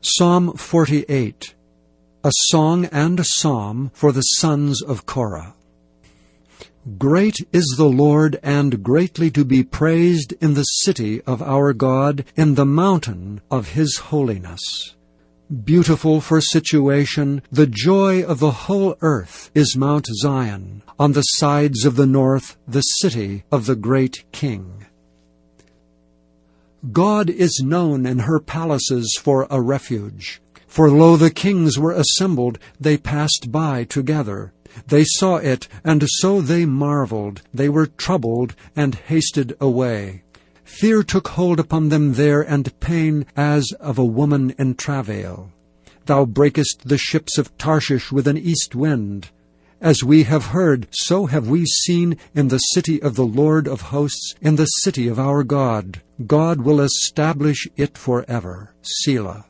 Psalm 48 A song and a psalm for the sons of Korah. Great is the Lord, and greatly to be praised in the city of our God, in the mountain of his holiness. Beautiful for situation, the joy of the whole earth is Mount Zion, on the sides of the north, the city of the great King. God is known in her palaces for a refuge. For lo, the kings were assembled, they passed by together. They saw it, and so they marveled. They were troubled, and hasted away. Fear took hold upon them there, and pain as of a woman in travail. Thou breakest the ships of Tarshish with an east wind. As we have heard, so have we seen in the city of the Lord of hosts, in the city of our God. God will establish it forever. Selah.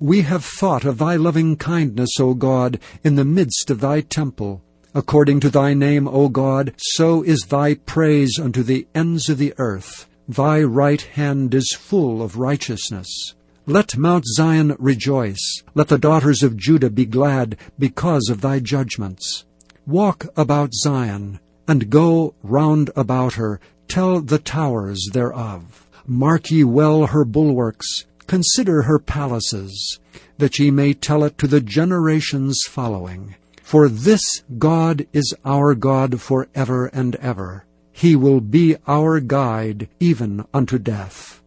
We have thought of thy loving kindness, O God, in the midst of thy temple. According to thy name, O God, so is thy praise unto the ends of the earth. Thy right hand is full of righteousness. Let Mount Zion rejoice. Let the daughters of Judah be glad because of thy judgments. Walk about Zion, and go round about her, tell the towers thereof. Mark ye well her bulwarks, consider her palaces, that ye may tell it to the generations following. For this God is our God for ever and ever. He will be our guide even unto death.